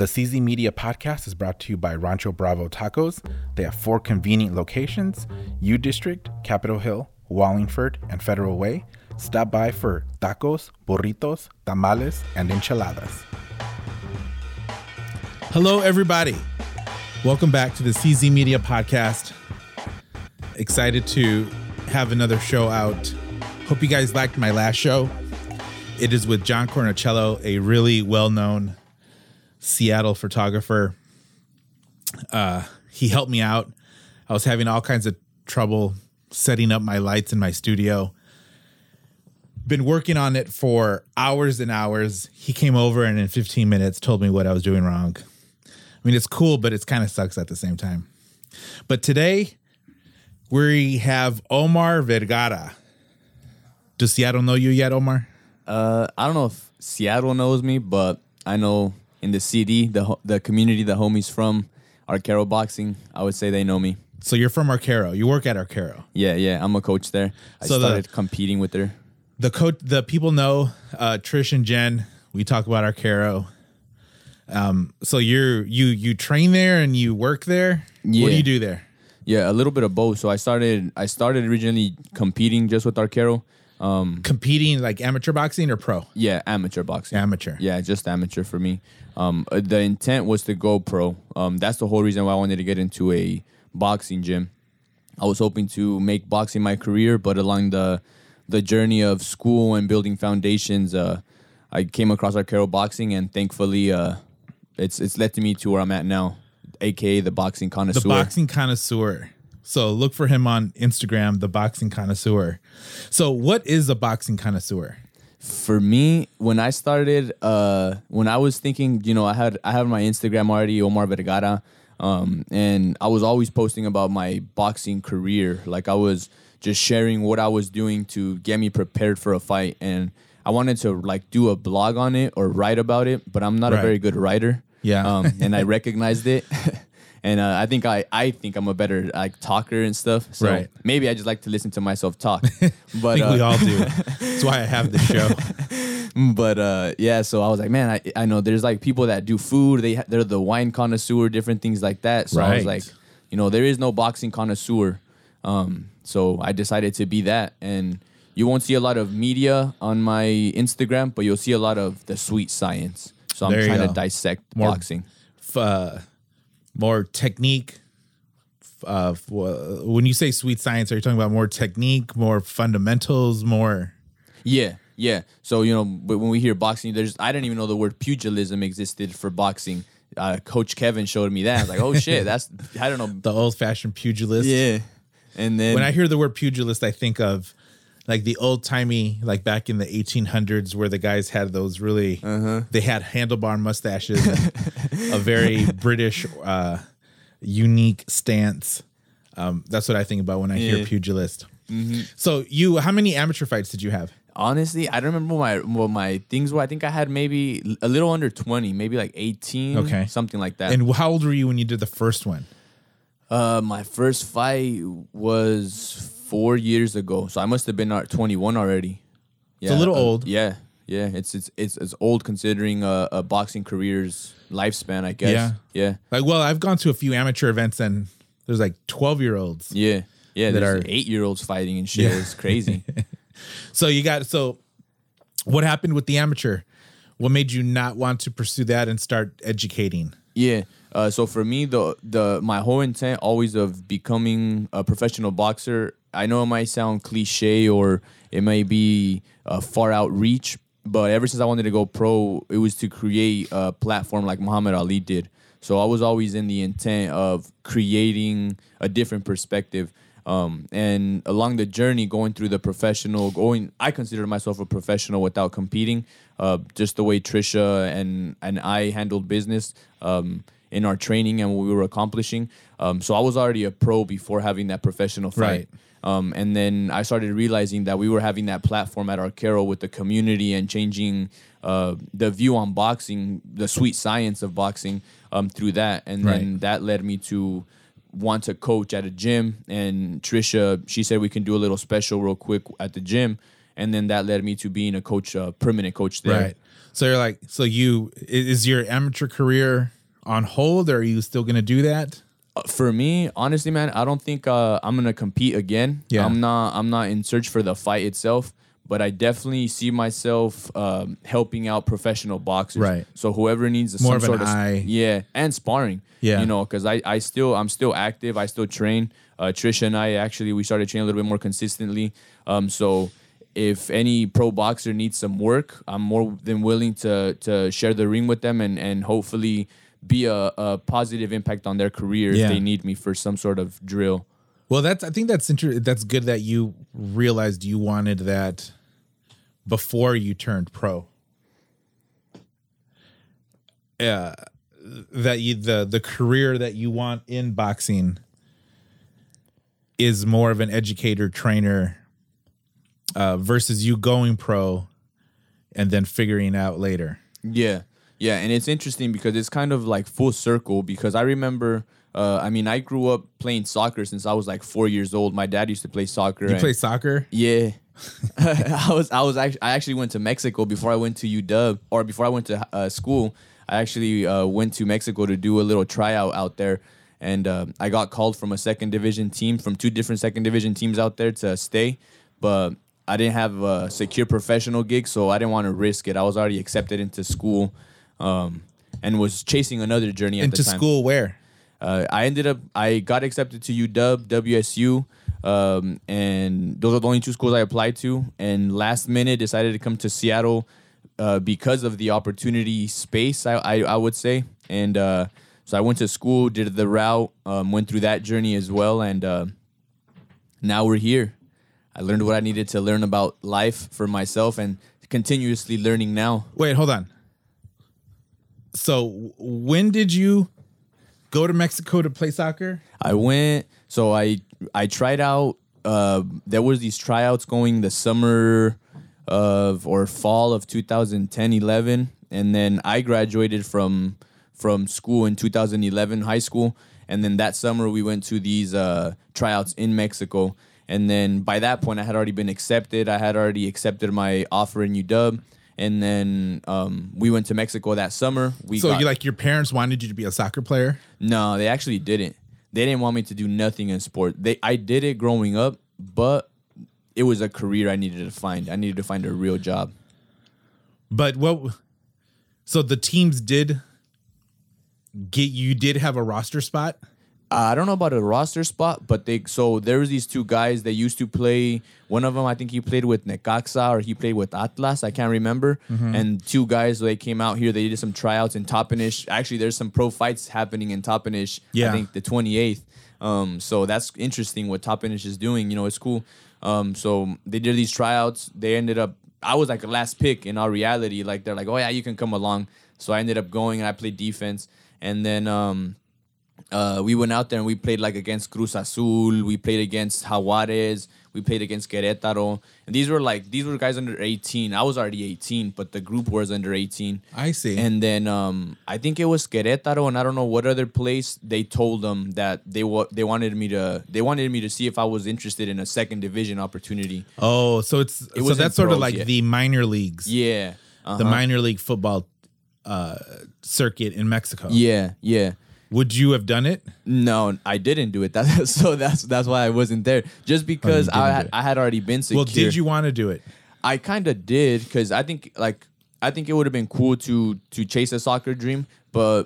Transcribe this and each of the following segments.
The CZ Media podcast is brought to you by Rancho Bravo Tacos. They have four convenient locations U District, Capitol Hill, Wallingford, and Federal Way. Stop by for tacos, burritos, tamales, and enchiladas. Hello, everybody. Welcome back to the CZ Media podcast. Excited to have another show out. Hope you guys liked my last show. It is with John Cornicello, a really well known Seattle photographer. Uh, he helped me out. I was having all kinds of trouble setting up my lights in my studio. Been working on it for hours and hours. He came over and in 15 minutes told me what I was doing wrong. I mean, it's cool, but it's kind of sucks at the same time. But today we have Omar Vergara. Does Seattle know you yet, Omar? Uh, I don't know if Seattle knows me, but I know in the city, the ho- the community the homies from Arcaro Boxing, I would say they know me. So you're from Arcaro. You work at Arcaro. Yeah, yeah, I'm a coach there. I So the- started competing with her. The coach, the people know uh, Trish and Jen. We talk about Arcaro. Um, so you're you you train there and you work there. What do you do there? Yeah, a little bit of both. So I started I started originally competing just with Arcaro. Um, Competing like amateur boxing or pro? yeah, amateur boxing. Amateur. Yeah, just amateur for me. Um, uh, the intent was to go pro. Um, that's the whole reason why I wanted to get into a boxing gym. I was hoping to make boxing my career, but along the the journey of school and building foundations, uh, I came across Arcaro boxing, and thankfully, uh, it's it's led to me to where I'm at now, aka the boxing connoisseur. The boxing connoisseur. So look for him on Instagram, the boxing connoisseur. So what is a boxing connoisseur? for me when i started uh when i was thinking you know i had i have my instagram already omar vergara um and i was always posting about my boxing career like i was just sharing what i was doing to get me prepared for a fight and i wanted to like do a blog on it or write about it but i'm not Right. a very good writer Yeah. um and i recognized it and uh, i think i i think i'm a better like talker and stuff. So Right. maybe i just like to listen to myself talk. I but think uh, we all do. That's why I have the show. but uh yeah so i was like man i, I know there's like people that do food. They ha- they're the wine connoisseur different things like that. So i was like you know there is no boxing connoisseur. Um so i decided to be that. And you won't see a lot of media on my instagram but you'll see a lot of the sweet science. So i'm There trying to dissect More- boxing. F- uh, more technique. Uh, when you say sweet science, are you talking about more technique, more fundamentals, more? Yeah, yeah. So you know, but when we hear boxing, there's I didn't even know the word pugilism existed for boxing. Uh, Coach Kevin showed me that. I was like, oh shit, that's I don't know. the old fashioned pugilist. Yeah, and then When I hear the word pugilist, I think of like the old timey, like back in the 1800s, where the guys had those really, Uh-huh. they had handlebar mustaches, and a very British, uh, unique stance. Um, that's what I think about when I hear Yeah. pugilist. So you, how many amateur fights did you have? honestly, I don't remember what my what my things were. I think I had maybe a little under twenty, maybe like eighteen, Okay. something like that. And how old were you when you did the first one? uh, my first fight was four years ago, so I must have been at twenty one already. Yeah, a little uh, old. Yeah, yeah. It's it's it's it's old considering a, a boxing career's lifespan. I guess. Yeah. yeah. Like, well, I've gone to a few amateur events and there's like 12 year olds. Yeah. Yeah, that there's are- eight year olds fighting and shit. Yeah. It's crazy. So you got, so what happened with the amateur? What made you not want to pursue that and start educating? yeah. Uh, so for me, the the my whole intent always of becoming a professional boxer. I know it might sound cliche or it may be a far out reach, but ever since I wanted to go pro, it was to create a platform like Muhammad Ali did. So I was always in the intent of creating a different perspective. Um, and along the journey, going through the professional, going, I consider myself a professional without competing. Uh, just the way Trisha and and I handled business um, in our training and what we were accomplishing. Um, so I was already a pro before having that professional fight. Right. Um, and then I started realizing that we were having that platform at our Arcaro with the community and changing uh, the view on boxing, the sweet science of boxing um, through that. And then that led me to want to coach at a gym. And Trisha, she said we can do a little special real quick at the gym. and then that led me to being a coach, uh, permanent coach there. Right. So you're like, so you is your amateur career on hold, or are you still gonna do that? For me, honestly, man, I don't think uh, I'm gonna compete again. Yeah. I'm not. I'm not in search for the fight itself, but I definitely see myself um, helping out professional boxers. Right. So whoever needs More some of an sort of eye. yeah, and sparring. Yeah. You know, because I I still I'm still active. I still train. Uh, Trisha and I actually we started training a little bit more consistently. Um, so. If any pro boxer needs some work, I'm more than willing to to share the ring with them and and hopefully be a, a positive impact on their career Yeah. if they need me for some sort of drill. Well, that's I think that's inter- that's good that you realized you wanted that before you turned pro. Yeah, that you the the career that you want in boxing is more of an educator trainer uh, versus you going pro and then figuring out later. Yeah, yeah, and it's interesting because it's kind of like full circle. Because I remember, uh, I mean, I grew up playing soccer since I was like four years old. My dad used to play soccer. You and- play soccer? Yeah. I was I was actually I actually went to Mexico before I went to UW or before I went to uh, school. I actually uh, went to Mexico to do a little tryout out there, and uh, I got called from a second division team from two different second division teams out there to stay, but I didn't have a secure professional gig, so I didn't want to risk it. I was already accepted into school, um, and was chasing another journey at Into the time. school where? Uh, I ended up I got accepted to UW, WSU, um, and those are the only two schools I applied to. And last minute decided to come to Seattle uh, because of the opportunity space. I I, I would say, and uh, so I went to school, did the route, um, went through that journey as well, and uh, now we're here. I learned what I needed to learn about life for myself, and continuously learning now. Wait, hold on. So when did you go to Mexico to play soccer? I went. So I I tried out. Uh, there was these tryouts going the summer of or fall of 2010 11 and then I graduated from from school in 2011 high school and then that summer we went to these uh, tryouts in Mexico and then by that point I had already been accepted I had already accepted my offer in UW and then um, we went to Mexico that summer we So got- you like your parents wanted you to be a soccer player? no, they actually didn't. They didn't want me to do nothing in sport. They I did it growing up, but it was a career I needed to find. I needed to find a real job. But what so the teams did get you did have a roster spot? I don't know about a roster spot, but they so there was these two guys that used to play. One of them, I think he played with Necaxa or he played with Atlas. I can't remember. And two guys, they came out here. They did some tryouts in Toppenish. Actually, there's some pro fights happening in Toppenish. Yeah. I think the 28th. Um, so that's interesting what Toppenish is doing. You know, it's cool. Um, so they did these tryouts. They ended up. I was like a last pick in our reality. Like they're like, oh yeah, you can come along. So I ended up going and I played defense. And then um, uh, we went out there and we played like against Cruz Azul. We played against Jaguares. We played against Querétaro. And these were like these were guys under 18. I was already 18, but the group was under 18. I see. And then um, I think it was Querétaro, and I don't know what other place. They told them that they wa- they wanted me to they wanted me to see if I was interested in a second division opportunity. oh, so it's so wasn't that's sort of like yet. the minor leagues. Yeah, The uh-huh. minor league football uh circuit in Mexico. yeah, yeah. Would you have done it? No, I didn't do it. That's so that's that's why I wasn't there. Just because Oh, I had. I had already been secure. Well, did you want to do it? I kind of did because I think like I think it would have been cool to to chase a soccer dream, but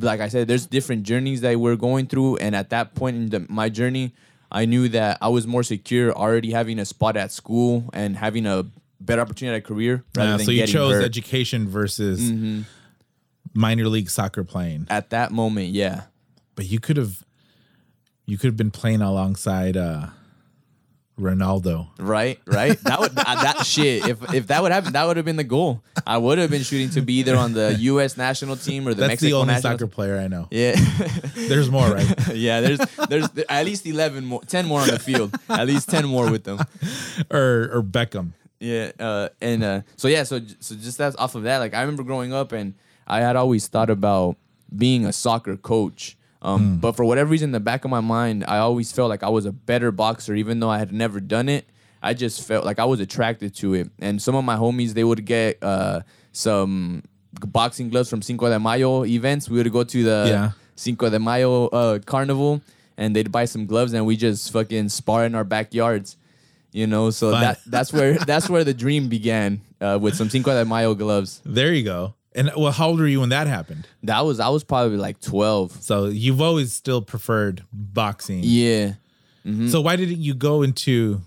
like I said, there's different journeys that we're going through, and at that point in the, my journey, I knew that I was more secure already having a spot at school and having a better opportunity at a career rather Uh, than so you chose hurt. education versus minor league soccer playing. at that moment. Yeah, But you could have you could have been playing alongside uh Ronaldo. right, right. That would that shit. If if that would happen, that would have been the goal. I would have been shooting to be either on the U.S. national team or the That's Mexico the only national. soccer player I know. Yeah. There's more, right? yeah, there's there's at least eleven more, ten more on the field. At least ten more with them. or or Beckham. Yeah, uh, and uh, so yeah, so so just that's off of that. Like I remember growing up, and I had always thought about being a soccer coach. Um, But for whatever reason, in the back of my mind, I always felt like I was a better boxer, even though I had never done it. I just felt like I was attracted to it. And some of my homies, they would get uh, some boxing gloves from Cinco de Mayo events. We would go to the Yeah. Cinco de Mayo uh, carnival, and they'd buy some gloves, and we just fucking spar in our backyards. You know, so Fun. that that's where that's where the dream began uh, with some Cinco de Mayo gloves. There you go. And well, how old were you when that happened? That was I was probably like twelve. So you've always still preferred boxing. Yeah. So why didn't you go into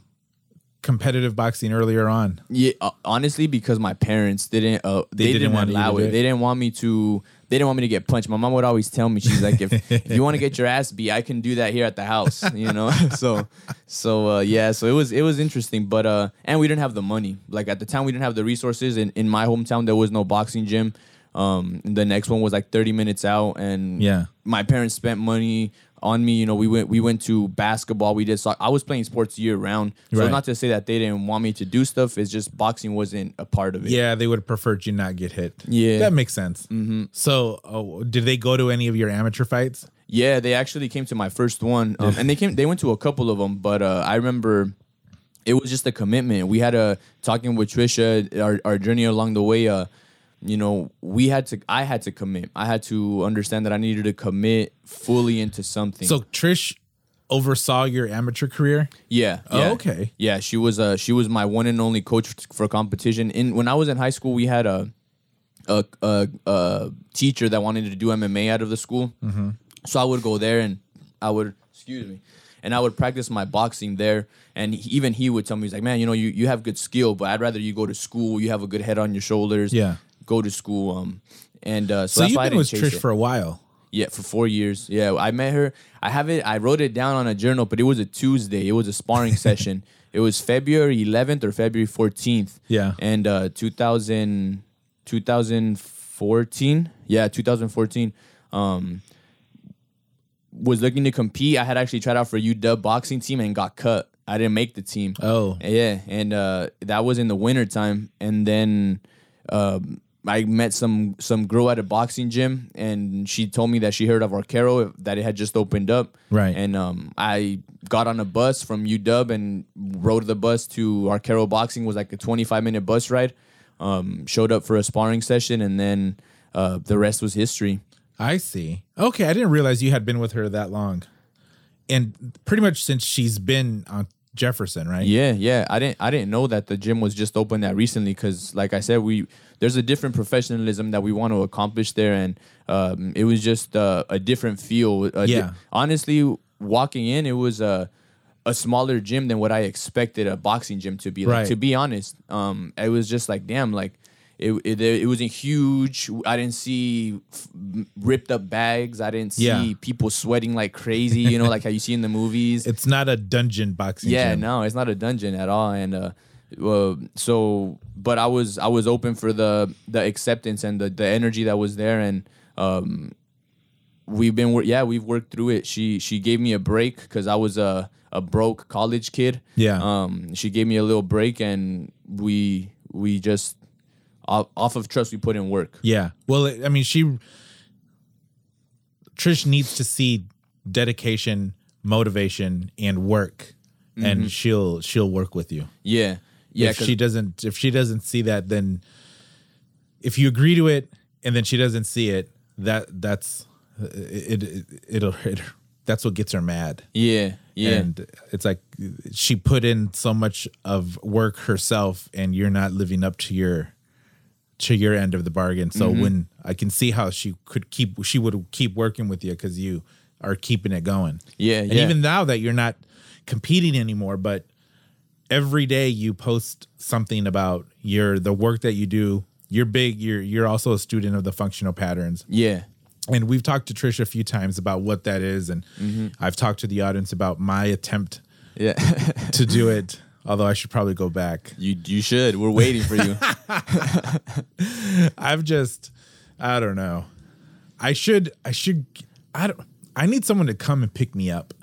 competitive boxing earlier on? Yeah, uh, honestly, because my parents didn't, uh, they, didn't didn't, want allow it. it? They didn't want me to. They didn't want me to get punched. My mom would always tell me, she's like, if, if you want to get your ass beat, I can do that here at the house, you know. so, so uh, yeah, so it was it was interesting, but uh, and we didn't have the money. Like at the time, we didn't have the resources. In in my hometown, there was no boxing gym. Um, the next one was like 30 minutes out, and Yeah. my parents spent money on me. You know, we went we went to basketball. We did. So I was playing sports year round. So Right. not to say that they didn't want me to do stuff. It's just boxing wasn't a part of it. Yeah, they would have preferred you not get hit. Yeah. that makes sense. Mm-hmm. So, oh, did they go to any of your amateur fights? Yeah, they actually came to my first one, um, and they came. They went to a couple of them, but uh, I remember it was just a commitment. We had a talking with Trisha, our, our journey along the way. Uh, you know, we had to. I had to commit. I had to understand that I needed to commit fully into something. So Trish oversaw your amateur career. yeah, Oh, yeah. okay. Yeah, she was uh she was my one and only coach for competition. In when I was in high school, we had a a a, a teacher that wanted to do MMA out of the school. Mm-hmm. So I would go there and I would excuse me, and I would practice my boxing there. And he, even he would tell me, he's like, man, you know, you you have good skill, but I'd rather you go to school. You have a good head on your shoulders. Yeah. Go to school. Um, and uh, so, So you've been with Trish it. for a while. Yeah, for four years. Yeah, I met her. I have it. I wrote it down on a journal, but it was a Tuesday. It was a sparring session. It was February 11th or February 14th. Yeah. And uh, 2000, 2014. Yeah, 2014. Um, was looking to compete. I had actually tried out for UW boxing team and got cut. I didn't make the team. Oh, Yeah, and uh, that was in the winter time, and then um, I met some some girl at a boxing gym, and she told me that she heard of Arcaro that it had just opened up. Right. And um, I got on a bus from UW and rode the bus to Arcaro Boxing. It was like a twenty five minute bus ride. Um, showed up for a sparring session, and then uh, the rest was history. I see. Okay, I didn't realize you had been with her that long, and pretty much since she's been on Jefferson, right? Yeah, yeah. I didn't I didn't know that the gym was just open that recently because, like I said, we there's a different professionalism that we want to accomplish there, and um, it was just uh, a different feel. A di- Yeah. honestly, walking in, it was a a smaller gym than what I expected a boxing gym to be. Like, Right. To be honest, um, it was just like damn, like. It, it, it wasn't huge. I didn't see f- ripped up bags. I didn't see Yeah. people sweating like crazy. You know, like how you see in the movies. It's not a dungeon boxing. Yeah, gym. no, it's not a dungeon at all. And uh, uh, so, but I was I was open for the the acceptance and the the energy that was there, and um, we've been yeah we've worked through it. She she gave me a break because I was a a broke college kid. Yeah. Um, she gave me a little break, and we we just off, off of trust we put in work. Yeah. Well, I mean, she Trish needs to see dedication, motivation, and work, and mm-hmm. she'll she'll work with you. Yeah, yeah. if she doesn't, if she doesn't see that, then if you agree to it and then she doesn't see it, that that's it. it it'll it, that's what gets her mad. yeah, yeah. And it's like she put in so much of work herself, and you're not living up to your to your end of the bargain. So Mm-hmm. when I can see how she could keep, she would keep working with you because you are keeping it going. Yeah, and yeah. even now that you're not competing anymore, but every day you post something about your the work that you do. You're big. You're you're also a student of the functional patterns yeah, and we've talked to Trisha a few times about what that is, and Mm-hmm. I've talked to the audience about my attempt yeah. to do it. Although I should probably go back. you you should. We're waiting for you. I've just, I don't know. I should, I should, I don't. I need someone to come and pick me up.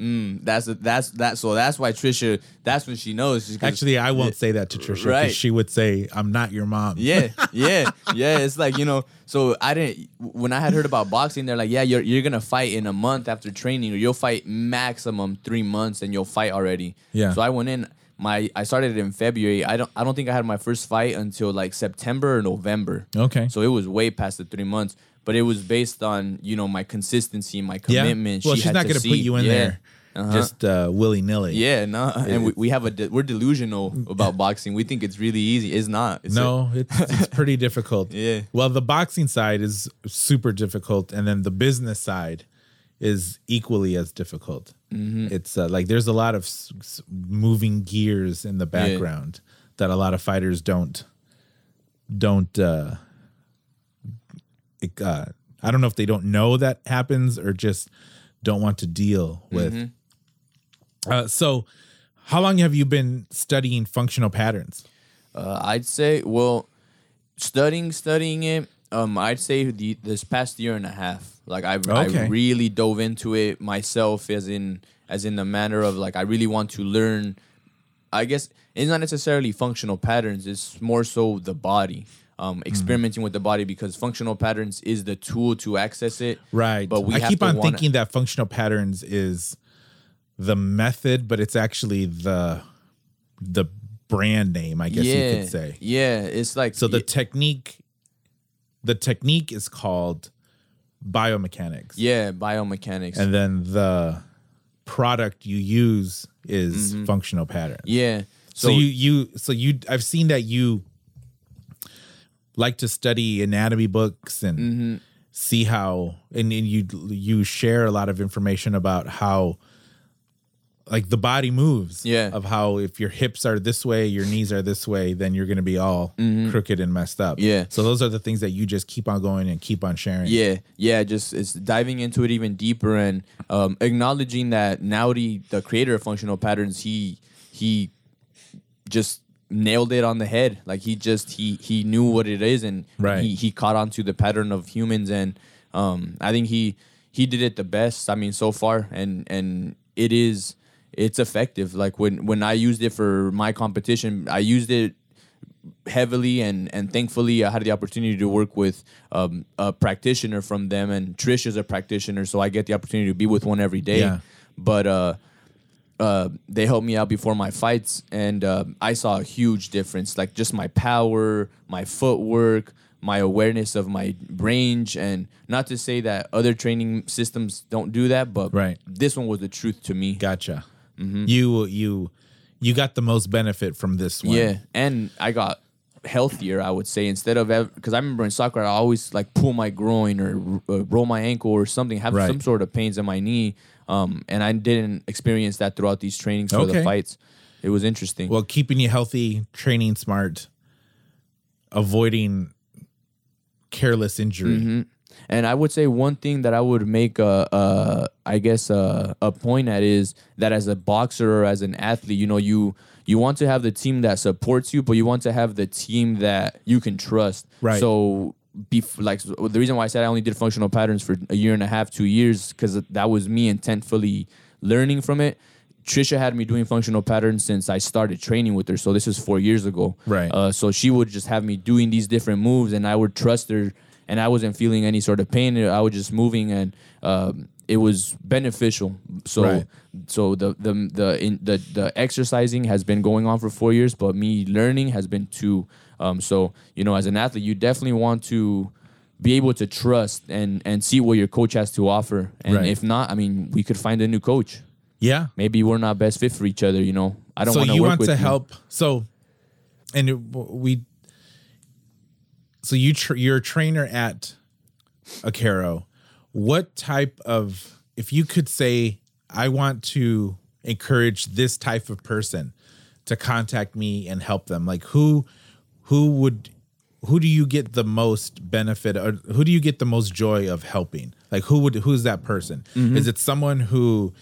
Mm, that's that's that. So that's why Trisha. That's when she knows. Actually, I won't say that to Trisha Right. she would say, "I'm not your mom." Yeah, yeah, yeah. It's like you know. So I didn't. When I had heard about boxing, they're like, yeah, you're you're gonna fight in a month after training, or you'll fight maximum three months, and you'll fight already. Yeah. So I went in. My I started in February. I don't I don't think I had my first fight until like September or November. Okay. So it was way past the three months. But it was based on you know my consistency, my commitment. yeah. Well, She she's had not to going to put you in yeah. there Uh-huh. just uh, willy nilly. Yeah, no, and we, we have a de- we're delusional about boxing. We think it's really easy. It's not. It's No, it's it's pretty difficult. Yeah. Well, the boxing side is super difficult, and then the business side is equally as difficult. Mm-hmm. It's uh, like there's a lot of s- s- moving gears in the background that a lot of fighters don't don't. Uh, it, uh, I don't know if they don't know that happens or just don't want to deal with. Mm-hmm. Uh, so, how long have you been studying functional patterns? Uh, I'd say, well, studying studying it. Um, I'd say the, this past year and a half. Like I, Okay. I really dove into it myself, as in as in the manner of like I really want to learn. I guess it's not necessarily functional patterns. It's more so the body. Mm-hmm. Um, experimenting with the body because functional patterns is the tool to access it. Right. But we I have keep to on wanna- thinking that functional patterns is the method, but it's actually the the brand name, I guess yeah, you could say. Yeah, it's like So the technique the technique is called biomechanics. yeah biomechanics. And then the product you use is functional patterns. Mm-hmm. yeah. So, you you so you I've seen that you like to study anatomy books and Mm-hmm. see how and, and you you share a lot of information about how like the body moves. Yeah. Of how if your hips are this way, your knees are this way, then you're gonna be all crooked and messed up. Mm-hmm. Yeah. So those are the things that you just keep on going and keep on sharing. Yeah, yeah, just it's diving into it even deeper and um, acknowledging that Naudi, the creator of functional patterns, he he just nailed it on the head. Like he just he he knew what it is and Right. he he caught on to the pattern of humans and um, I think he he did it the best. I mean, so far and and it is it's effective. Like when when I used it for my competition, I used it heavily and and thankfully I had the opportunity to work with um, a practitioner from them and Trish is a practitioner so I get the opportunity to be with one every day Yeah. but uh uh, they helped me out before my fights, and uh, I saw a huge difference. Like just my power, my footwork, my awareness of my range, and not to say that other training systems don't do that, but Right. this one was the truth to me. Gotcha. Mm-hmm. You you you got the most benefit from this one. Yeah, and I got healthier. I would say instead of because I remember in soccer I always like pull my groin or uh, roll my ankle or something, have Right. some sort of pains in my knee. Um, and I didn't experience that throughout these trainings for Okay. the fights. It was interesting. Well, keeping you healthy, training smart, avoiding careless injury. Mm-hmm. And I would say one thing that I would make a, a I guess a, a point at is that as a boxer or as an athlete, you know, you you want to have the team that supports you, but you want to have the team that you can trust. Right. So, bef- like the reason why I said I only did functional patterns for a year and a half, two years, because that was me intentfully learning from it. Trisha had me doing functional patterns since I started training with her. So this is four years ago. Right. Uh, so she would just have me doing these different moves, and I would trust her, and I wasn't feeling any sort of pain. I was just moving, and um, it was beneficial. So, Right. so the the the in, the the exercising has been going on for four years, but me learning has been two. Um, so you know, as an athlete, you definitely want to be able to trust and and see what your coach has to offer, and Right. if not, I mean, we could find a new coach. Yeah. Maybe we're not best fit for each other. You know, I don't so want you work want to you. help. So, and we. So you tr you're a trainer at Arcaro. What type of if you could say I want to encourage this type of person to contact me and help them, like who who would who do you get the most benefit or who do you get the most joy of helping? Like who would who's that person? Is it someone who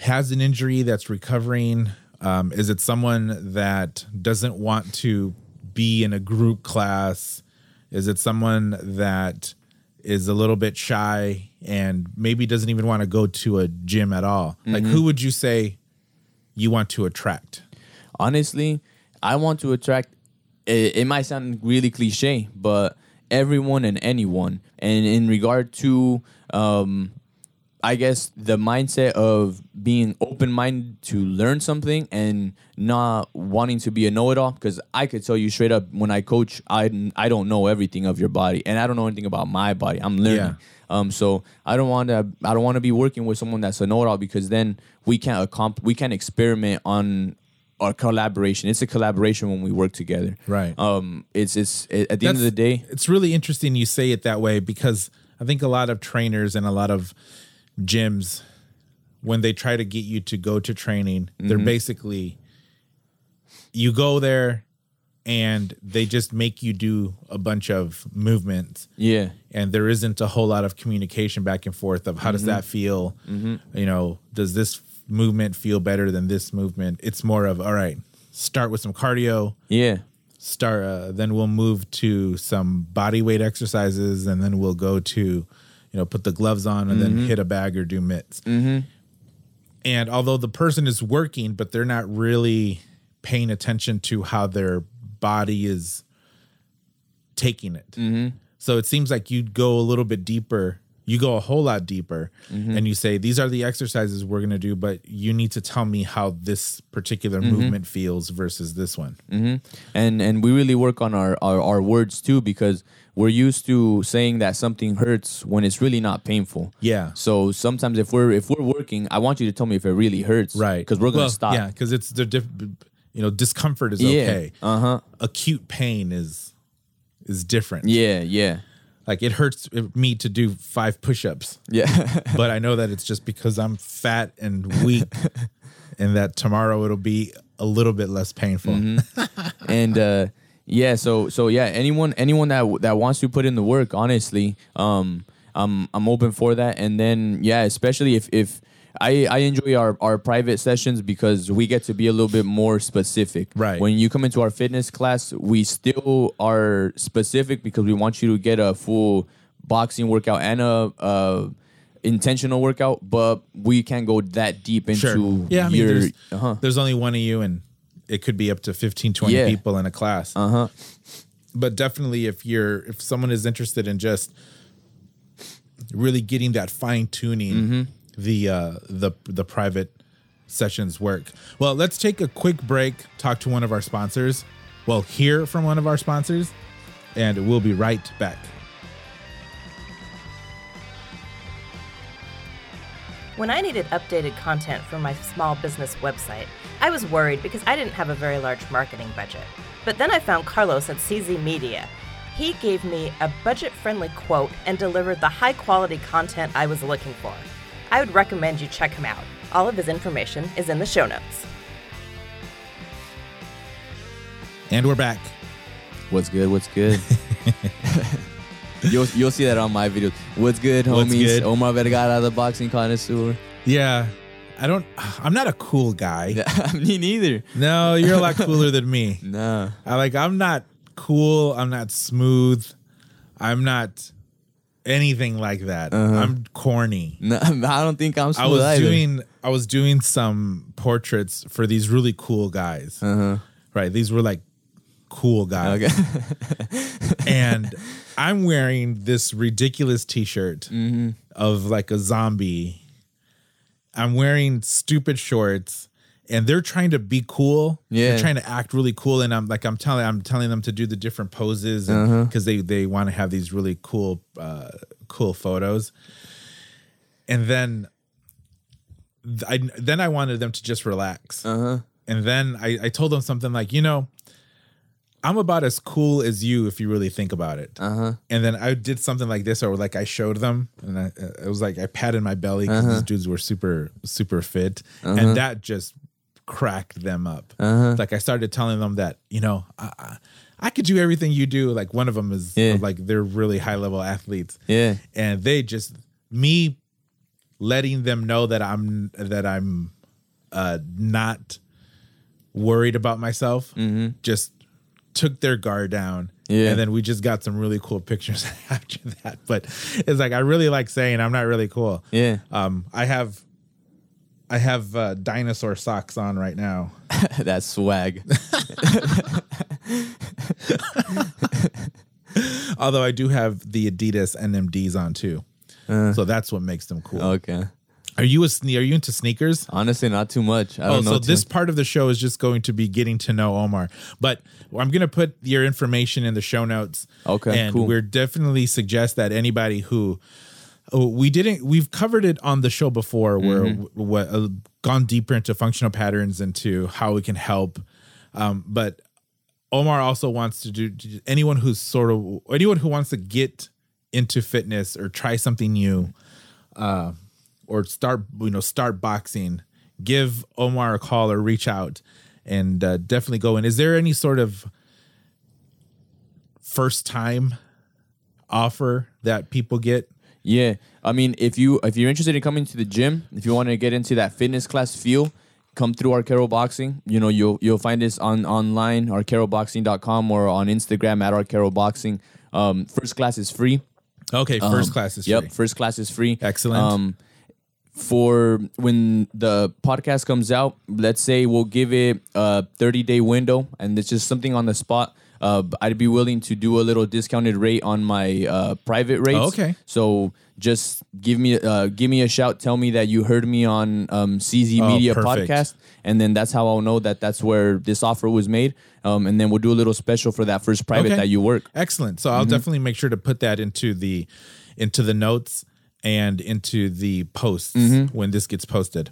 has an injury that's recovering? Um, is it someone that doesn't want to be in a group class? Is it someone that is a little bit shy and maybe doesn't even want to go to a gym at all? Like, who would you say you want to attract? honestly, I want to attract. It, it might sound really cliche, but everyone and anyone. And in regard to, um, I guess the mindset of being open minded to learn something and not wanting to be a know it all. Because I could tell you straight up, when I coach, I I don't know everything of your body, and I don't know anything about my body. I'm learning. Um, so I don't want to. I don't want to be working with someone that's a know it all because then we can't accomplish. We can't experiment on our collaboration. It's a collaboration when we work together. Right. Um. It's it's at the end of the day. it's really interesting you say it that way because I think a lot of trainers and a lot of gyms, when they try to get you to go to training, they're Mm-hmm. basically you go there and they just make you do a bunch of movements Yeah. and there isn't a whole lot of communication back and forth of how does that feel you know does this movement feel better than this movement it's more of all right start with some cardio Yeah. start uh, then we'll move to some body weight exercises and then we'll go to you know put the gloves on and then mm-hmm. hit a bag or do mitts. Mm-hmm. And although the person is working but they're not really paying attention to how their body is taking it. Mm-hmm. So it seems like you'd go a little bit deeper you go a whole lot deeper mm-hmm. and you say these are the exercises we're going to do but you need to tell me how this particular mm-hmm. movement feels versus this one mm-hmm. and and we really work on our, our our words too because we're used to saying that something hurts when it's really not painful. Yeah. So sometimes if we're if we're working, I want you to tell me if it really hurts. right Because we're gonna Well, stop. yeah because it's the diff- you know discomfort is Yeah. okay Uh-huh. acute pain is is different Yeah. Yeah. Like it hurts me to do five push-ups Yeah. but i know that it's just because i'm fat and weak and that tomorrow it'll be a little bit less painful Mm-hmm. and uh yeah so so yeah anyone anyone that that wants to put in the work honestly um i'm i'm open for that and then yeah especially if if I, I enjoy our, our private sessions because we get to be a little bit more specific. Right. When you come into our fitness class, we still are specific because we want you to get a full boxing workout and a, a intentional workout, but we can't go that deep into sure yeah i mean your there's, uh-huh. there's only one of you and it could be up to 15 20 Yeah. people in a class uh-huh. but definitely if you're if someone is interested in just really getting that fine tuning Mm-hmm. The uh the the private sessions work well let's take a quick break talk to one of our sponsors well hear from one of our sponsors and we'll be right back When I needed updated content for my small business website, I was worried because I didn't have a very large marketing budget. But then I found Carlos at CZ Media. He gave me a budget friendly quote and delivered the high quality content I was looking for. I would recommend you check him out. All of his information is in the show notes. and we're back What's good? What's good? you'll you'll see that on my videos. What's good, homies? What's good? Omar Vergara, the boxing connoisseur. yeah i don't i'm not a cool guy Me neither. no you're a lot cooler than me No, I like I'm not cool. I'm not smooth. I'm not anything like that. I'm corny. Nah, I don't think I'm I was either. doing I was doing some portraits for these really cool guys. Uh-huh. Right. These were like cool guys. Okay. and I'm wearing this ridiculous t-shirt Mm-hmm. of like a zombie. I'm wearing stupid shorts and they're trying to be cool. Yeah. They're trying to act really cool and I'm like I'm telling I'm telling them to do the different poses Uh-huh. because they they want to have these really cool uh cool photos. And then I then I wanted them to just relax. uh-huh. And then I, I told them something like, you know, I'm about as cool as you if you really think about it. Uh-huh. And then I did something like this, or like I showed them, and I, it was like I patted my belly because Uh-huh. these dudes were super super fit, and that just cracked them up. Uh-huh. Like I started telling them that you know I, I, I could do everything you do. Like one of them is Yeah. like they're really high level athletes, Yeah. and they just me letting them know that I'm that I'm uh not worried about myself just took their guard down Yeah. and then we just got some really cool pictures after that but it's like i really like saying i'm not really cool Yeah. um i have i have uh, dinosaur socks on right now That's swag. although i do have the adidas nmds on too so that's what makes them cool. Okay. Are you a sne- are you into sneakers? Honestly, not too much. I Oh, don't know. so this much. part of the show is just going to be getting to know Omar. But I'm going to put your information in the show notes. Okay, And cool. we're definitely suggest that anybody who oh, we didn't we've covered it on the show before where Mm-hmm. what uh, gone deeper into functional patterns into how we can help. Um, but Omar also wants to do anyone who's sort of anyone who wants to get into fitness or try something new uh, or start you know start boxing give omar a call or reach out and uh, definitely go in is there any sort of first time offer that people get Yeah, I mean, if you if you're interested in coming to the gym, if you want to get into that fitness class feel, come through Arcaro Boxing. You know, you'll you'll find us on online arcaroboxing.com or on Instagram at Arcaro Boxing. Um, first class is free. okay first Um, class is Yep, free. first class is free. Excellent. Um, for when the podcast comes out, let's say we'll give it a 30 day window, and it's just something on the spot. Uh, I'd be willing to do a little discounted rate on my uh, private rates. Oh, okay. So just give me uh, give me a shout. Tell me that you heard me on um, CZ Oh, Media perfect. podcast, and then that's how I'll know that that's where this offer was made. Um, and then we'll do a little special for that first private Okay. that you work. excellent so Mm-hmm. i'll definitely make sure to put that into the into the notes and into the posts Mm-hmm. when this gets posted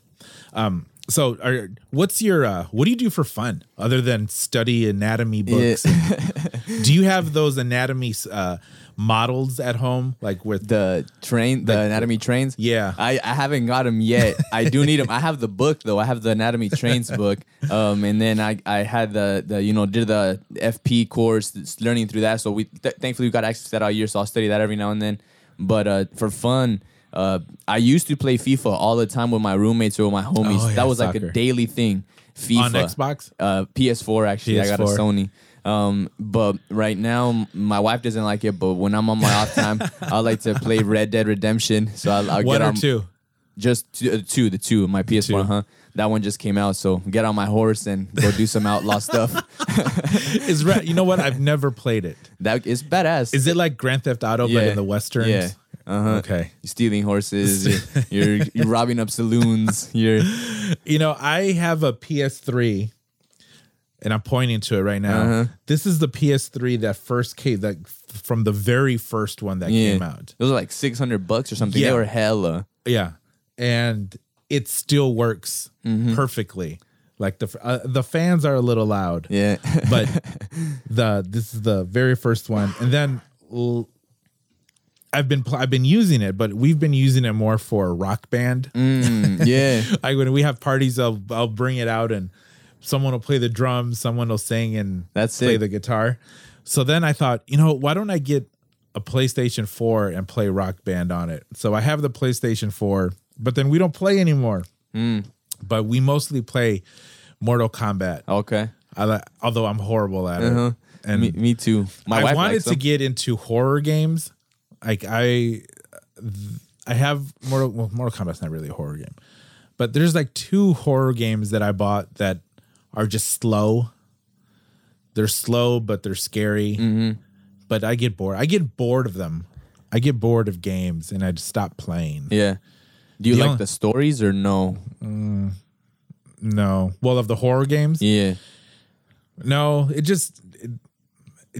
um so are, what's your uh what do you do for fun other than study anatomy books? Do you have those anatomy uh models at home like with the train the anatomy trains? Yeah. i i haven't got them yet. I do need them i have the book though. I have the anatomy trains book. Um and then i i had the the you know did the fp course learning through that. So we th- thankfully we got access to that all year so i'll study that every now and then. But uh for fun uh i used to play fifa all the time with my roommates or with my homies Oh, yeah, that was like a daily thing FIFA on xbox uh, PS4 actually. I got a Sony. Um, but right now my wife doesn't like it. But when I'm on my off time, I like to play Red Dead Redemption. So I'll, I'll get on two just two, uh, two, the two, my PS4. two. Huh? That one just came out. So get on my horse and go do some outlaw stuff. is re- you know what i've never played it That is badass. is it like grand theft auto but in the westerns Yeah. Uh-huh. okay You're stealing horses. you're, you're you're robbing up saloons. You're You know, I have a PS3 and I'm pointing to it right now. Uh-huh. This is the PS3 that first came that from the very first one that yeah. came out. It was like six hundred bucks or something. Yeah. They were hella. Yeah. And it still works Mm-hmm. perfectly. Like the uh, the fans are a little loud. Yeah. But the this is the very first one. And then l- I've been pl- I've been using it, but we've been using it more for rock band. Mm, yeah. like when we have parties, I'll I'll bring it out and someone will play the drums, someone will sing and That's play sick. the guitar. So then I thought, you know, why don't I get a PlayStation 4 and play Rock Band on it? So I have the PlayStation 4, but then we don't play anymore. Hmm. But we mostly play Mortal Kombat. Okay. I, although I'm horrible at Uh-huh. it. And me, me too. My I wife wanted to get into horror games. Like I, I have Mortal well, Mortal Kombat's not really a horror game, but there's like two horror games that I bought that are just slow. They're slow, but they're scary. Mm-hmm. But I get bored. I get bored of them. I get bored of games, and I just stop playing. Yeah. Do you The like only- the stories or no? No, well, of the horror games, Yeah. no. It just,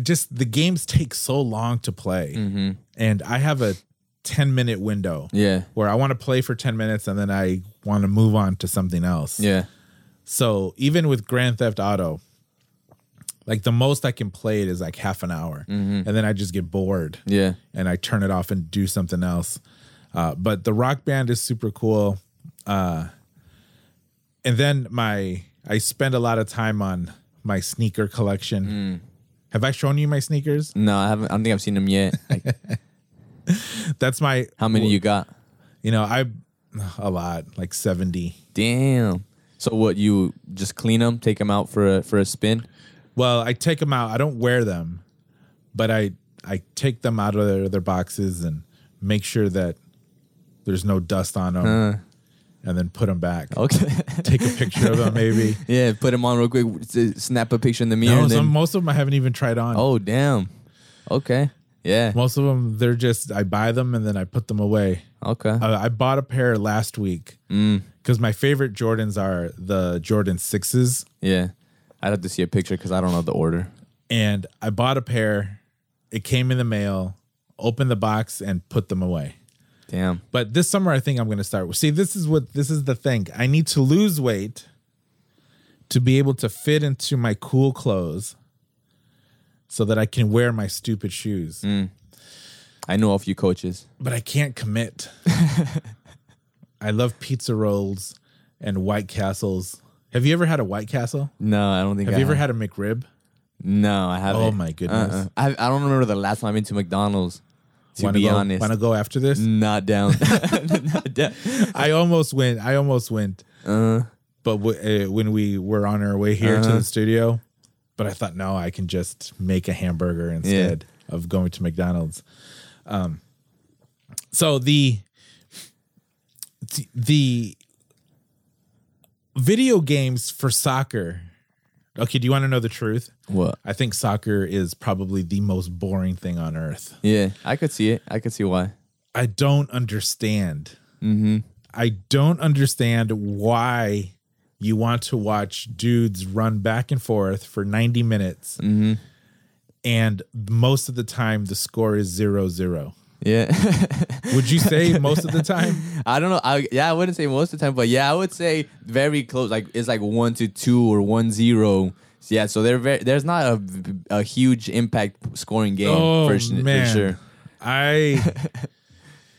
just the games take so long to play, Mm-hmm. and I have a ten minute window. Yeah. where I want to play for 10 minutes and then I want to move on to something else. Yeah. So even with Grand Theft Auto, like the most I can play it is like half an hour. And then I just get bored Yeah. and I turn it off and do something else. Uh, but the rock band is super cool. Uh, and then my, I spend a lot of time on my sneaker collection. Have I shown you my sneakers? No, I haven't. I don't think I've seen them yet. Like, That's my, how many you got? you know, I, a lot, like 70. Damn. So what? You just clean them, take them out for a for a spin. Well, I take them out. I don't wear them, but I I take them out of their, their boxes and make sure that there's no dust on them, and then put them back. Okay. Take a picture of them, maybe. yeah. Put them on real quick. Snap a picture in the mirror. No, some, then, most of them I haven't even tried on. oh damn. Okay. Yeah. Most of them, they're just I buy them and then I put them away. Okay. Uh, I bought a pair last week Mm. because my favorite Jordans are the Jordan sixes, Yeah. I'd have to see a picture because I don't know the order. and I bought a pair. It came in the mail. Opened the box and put them away. Damn. But this summer, I think I'm going to start. See, this is what this is the thing. I need to lose weight to be able to fit into my cool clothes, so that I can wear my stupid shoes. Mm. I know a few coaches. But I can't commit. I love pizza rolls and White Castles. Have you ever had a White Castle? No, I don't think. Have I you ever had a McRib? No, I haven't. Oh my goodness. Uh-uh. I I don't remember the last time I've been to McDonald's. To Wanna be go, honest, want to go after this? not down. not down. I almost went. I almost went. Uh, but w- uh, when we were on our way here to Uh-huh. the studio, but I thought no, I can just make a hamburger instead of going to McDonald's. Um, so the the video games for soccer. Okay, do you want to know the truth? what? I think soccer is probably the most boring thing on earth. Yeah, I could see it. I could see why. I don't understand. Mm-hmm. I don't understand why you want to watch dudes run back and forth for 90 minutes Mm-hmm. and most of the time the score is zero zero. Yeah. Would you say most of the time? I don't know. I, yeah, I wouldn't say most of the time, but yeah, I would say very close. Like it's like one to two or one zero. Yeah, so they're very. There's not a, a huge impact scoring game Oh, for, man. for sure. I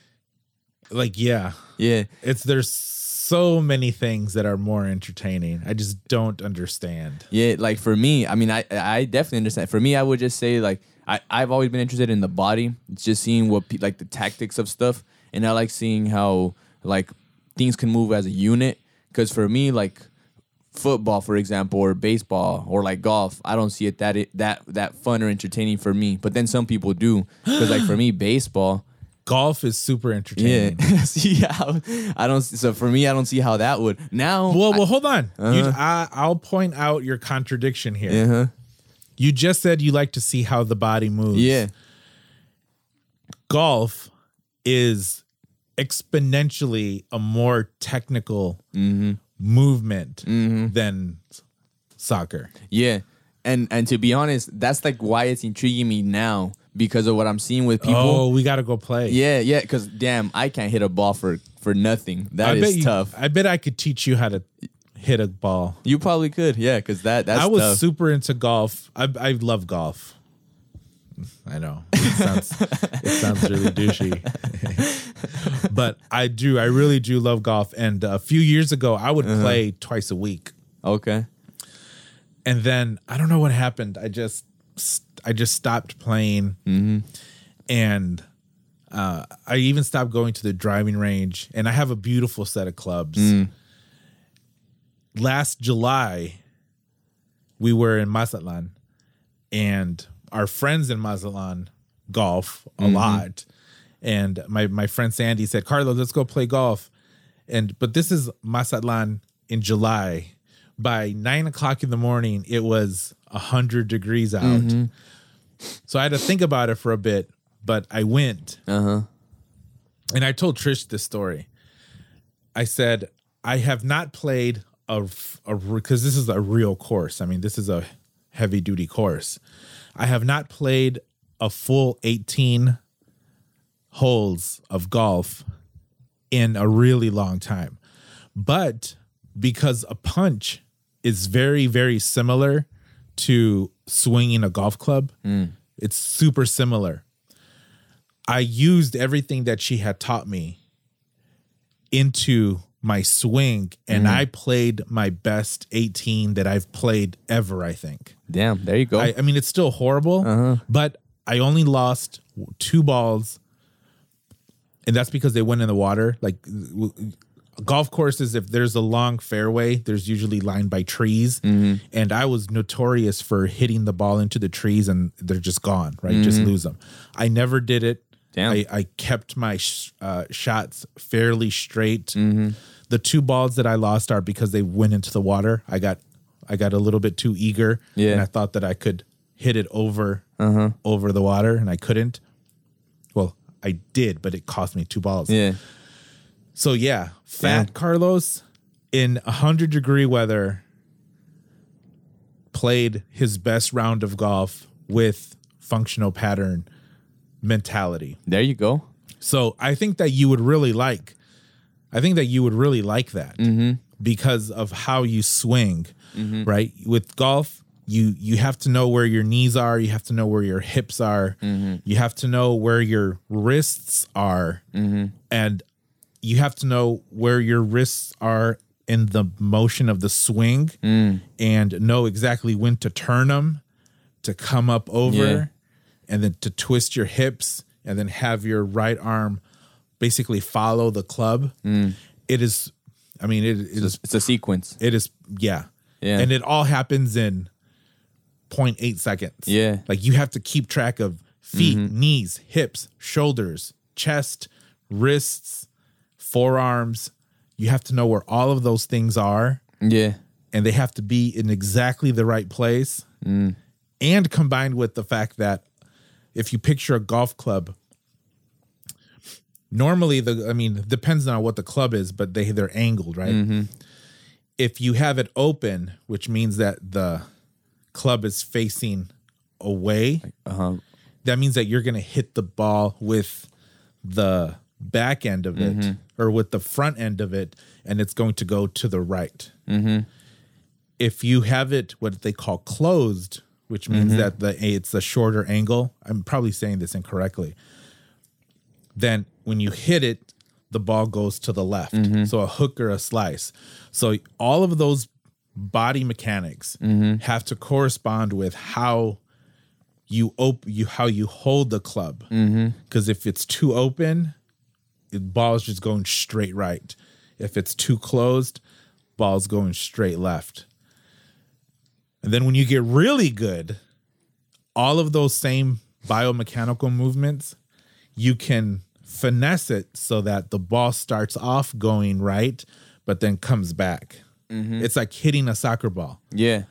like yeah. Yeah, It's there's so many things that are more entertaining. I just don't understand. yeah. Like for me, I mean, I I definitely understand. For me, I would just say like I I've always been interested in the body. It's just seeing what pe- like the tactics of stuff, and I like seeing how like things can move as a unit. Because for me, like football, for example, or baseball, or like golf, I don't see it that it, that that fun or entertaining for me. But then some people do. Because like for me, baseball, Golf is super yeah. entertaining. see, how I don't. So for me, I don't see how that would now. Well, well, hold on. Uh-huh. I, I'll point out your contradiction here. yeah, huh? You just said you like to see how the body moves. yeah, Golf is exponentially a more technical Mm-hmm. movement than soccer. yeah. And and to be honest, that's like why it's intriguing me now because of what I'm seeing with people. Oh, we got to go play. Yeah, yeah. Because damn, I can't hit a ball for for nothing. That I is you, tough. I bet I could teach you how to hit a ball. you probably could, yeah. Because that that's I was tough. super into golf. I, I love golf. I know it sounds it sounds really douchey, but I do. I really do love golf. And a few years ago, I would Uh-huh. play twice a week. okay. and then I don't know what happened. I just I just stopped playing, and uh, I even stopped going to the driving range. And I have a beautiful set of clubs. Last July, we were in Mazatlan, and our friends in Mazatlan golf a lot. And my my friend Sandy said, "Carlos, let's go play golf." And but this is Mazatlan in July. By nine o'clock in the morning, it was a hundred degrees out. So I had to think about it for a bit, but I went Uh huh. and I told Trish this story. I said, I have not played a, because this is a real course. I mean, this is a heavy duty course. I have not played a full 18 holes of golf in a really long time. But because a punch is very, very similar to swinging a golf club, mm. it's super similar. I used everything that she had taught me into my swing and mm-hmm. I played my best 18 that I've played ever, I think. Damn. There you go. I, I mean, it's still horrible, uh-huh. but I only lost two balls. And that's because they went in the water. Like golf courses, if there's a long fairway, there's usually lined by trees. Mm-hmm. And I was notorious for hitting the ball into the trees and they're just gone, right? Just mm-hmm. lose them. I never did it. Damn. I, I kept my sh- uh, shots fairly straight. The two balls that I lost are because they went into the water. I got I got a little bit too eager, Yeah. and I thought that I could hit it over over the water, and I couldn't. Well, I did, but it cost me two balls. Yeah. So yeah, fat Yeah. Carlos in 100 degree weather played his best round of golf with functional pattern mentality. There you go. So I think that you would really like I think that you would really like that Mm-hmm. because of how you swing, right? With golf, you you have to know where your knees are, you have to know where your hips are, Mm-hmm. you have to know where your wrists are, Mm-hmm. and you have to know where your wrists are in the motion of the swing Mm. and know exactly when to turn them to come up over Yeah. And then to twist your hips and then have your right arm basically follow the club. It is, I mean, it, it is, It's, it's a sequence. it is, yeah. Yeah. And it all happens in 0.8 seconds. Yeah. Mm-hmm. Like you have to keep track of feet, knees, hips, shoulders, chest, wrists, forearms. You have to know where all of those things are Yeah. and they have to be in exactly the right place. Mm. And combined with the fact that if you picture a golf club, normally the I mean, depends on what the club is, but they they're angled, right? Mm-hmm. If you have it open, which means that the club is facing away, Uh-huh. that means that you're going to hit the ball with the back end of it Mm-hmm. or with the front end of it, and it's going to go to the right. Mm-hmm. If you have it what they call closed, which means Mm-hmm. that the it's a shorter angle, I'm probably saying this incorrectly. Then when you hit it, the ball goes to the left. Mm-hmm. So a hook or a slice. So all of those body mechanics Mm-hmm. have to correspond with how you op- you how you hold the club. Mm-hmm. Because if it's too open, the ball's just going straight right. If it's too closed, ball's going straight left. And then when you get really good, all of those same biomechanical movements, you can finesse it so that the ball starts off going right, but then comes back. Mm-hmm. It's like hitting a soccer ball. Yeah.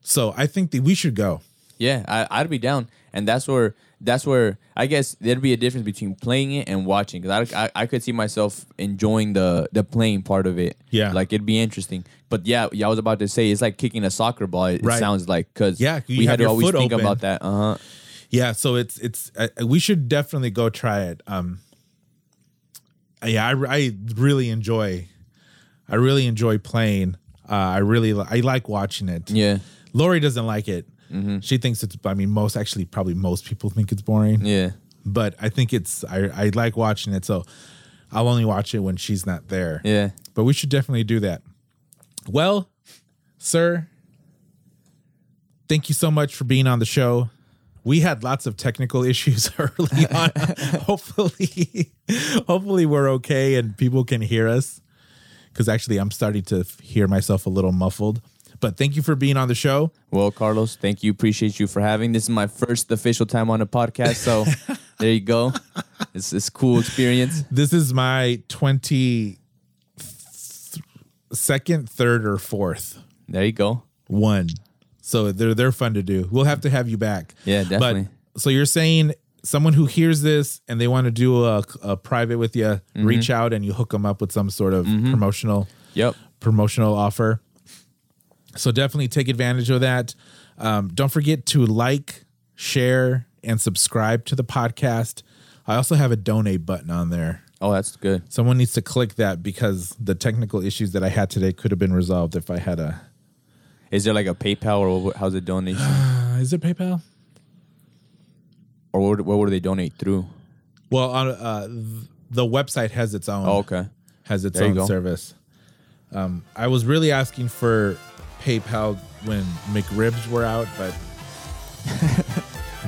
So I think that we should go. Yeah, I, I'd be down, and that's where that's where I guess there'd be a difference between playing it and watching. Because I, I I could see myself enjoying the the playing part of it. Yeah. like it'd be interesting. But yeah, yeah, I was about to say it's like kicking a soccer ball. It, it Right. sounds like because Yeah, we had to always think open. about that. Uh huh. Yeah, so it's it's uh, we should definitely go try it. Um, yeah, I, I really enjoy, I really enjoy playing. Uh, I really li- I like watching it. Yeah, Lori doesn't like it. Mm-hmm. She thinks it's. I mean, most actually probably most people think it's boring. yeah, But I think it's. I I like watching it. So I'll only watch it when she's not there. yeah. But we should definitely do that. Well, sir, thank you so much for being on the show. We had lots of technical issues early on. hopefully, hopefully we're okay and people can hear us. Because actually, I'm starting to hear myself a little muffled. But thank you for being on the show. Well, Carlos, thank you. Appreciate you for having. This is my first official time on a podcast, so there you go. It's a cool experience. This is my 20 second, third, or fourth There you go. one. So they're they're fun to do. We'll have to have you back. Yeah, definitely. But so you're saying someone who hears this and they want to do a, a private with you, Mm-hmm. reach out and you hook them up with some sort of promotional Yep. promotional offer. So definitely take advantage of that. Um, don't forget to like, share, and subscribe to the podcast. I also have a donate button on there. Oh, that's good. Someone needs to click that because the technical issues that I had today could have been resolved if I had a. Is there like a PayPal or how's it donation? Is it PayPal? or where, where would they donate through? Well, on uh, the website has its own. Oh, okay. has its There own service. Um, I was really asking for PayPal when McRibs were out, but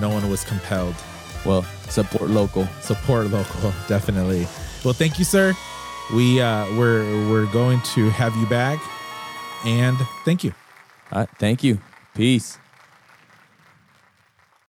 no one was compelled. Well, support local. Support local, definitely. Well, thank you, sir. We uh, we're we're going to have you back, and thank you. All right. Thank you. Peace.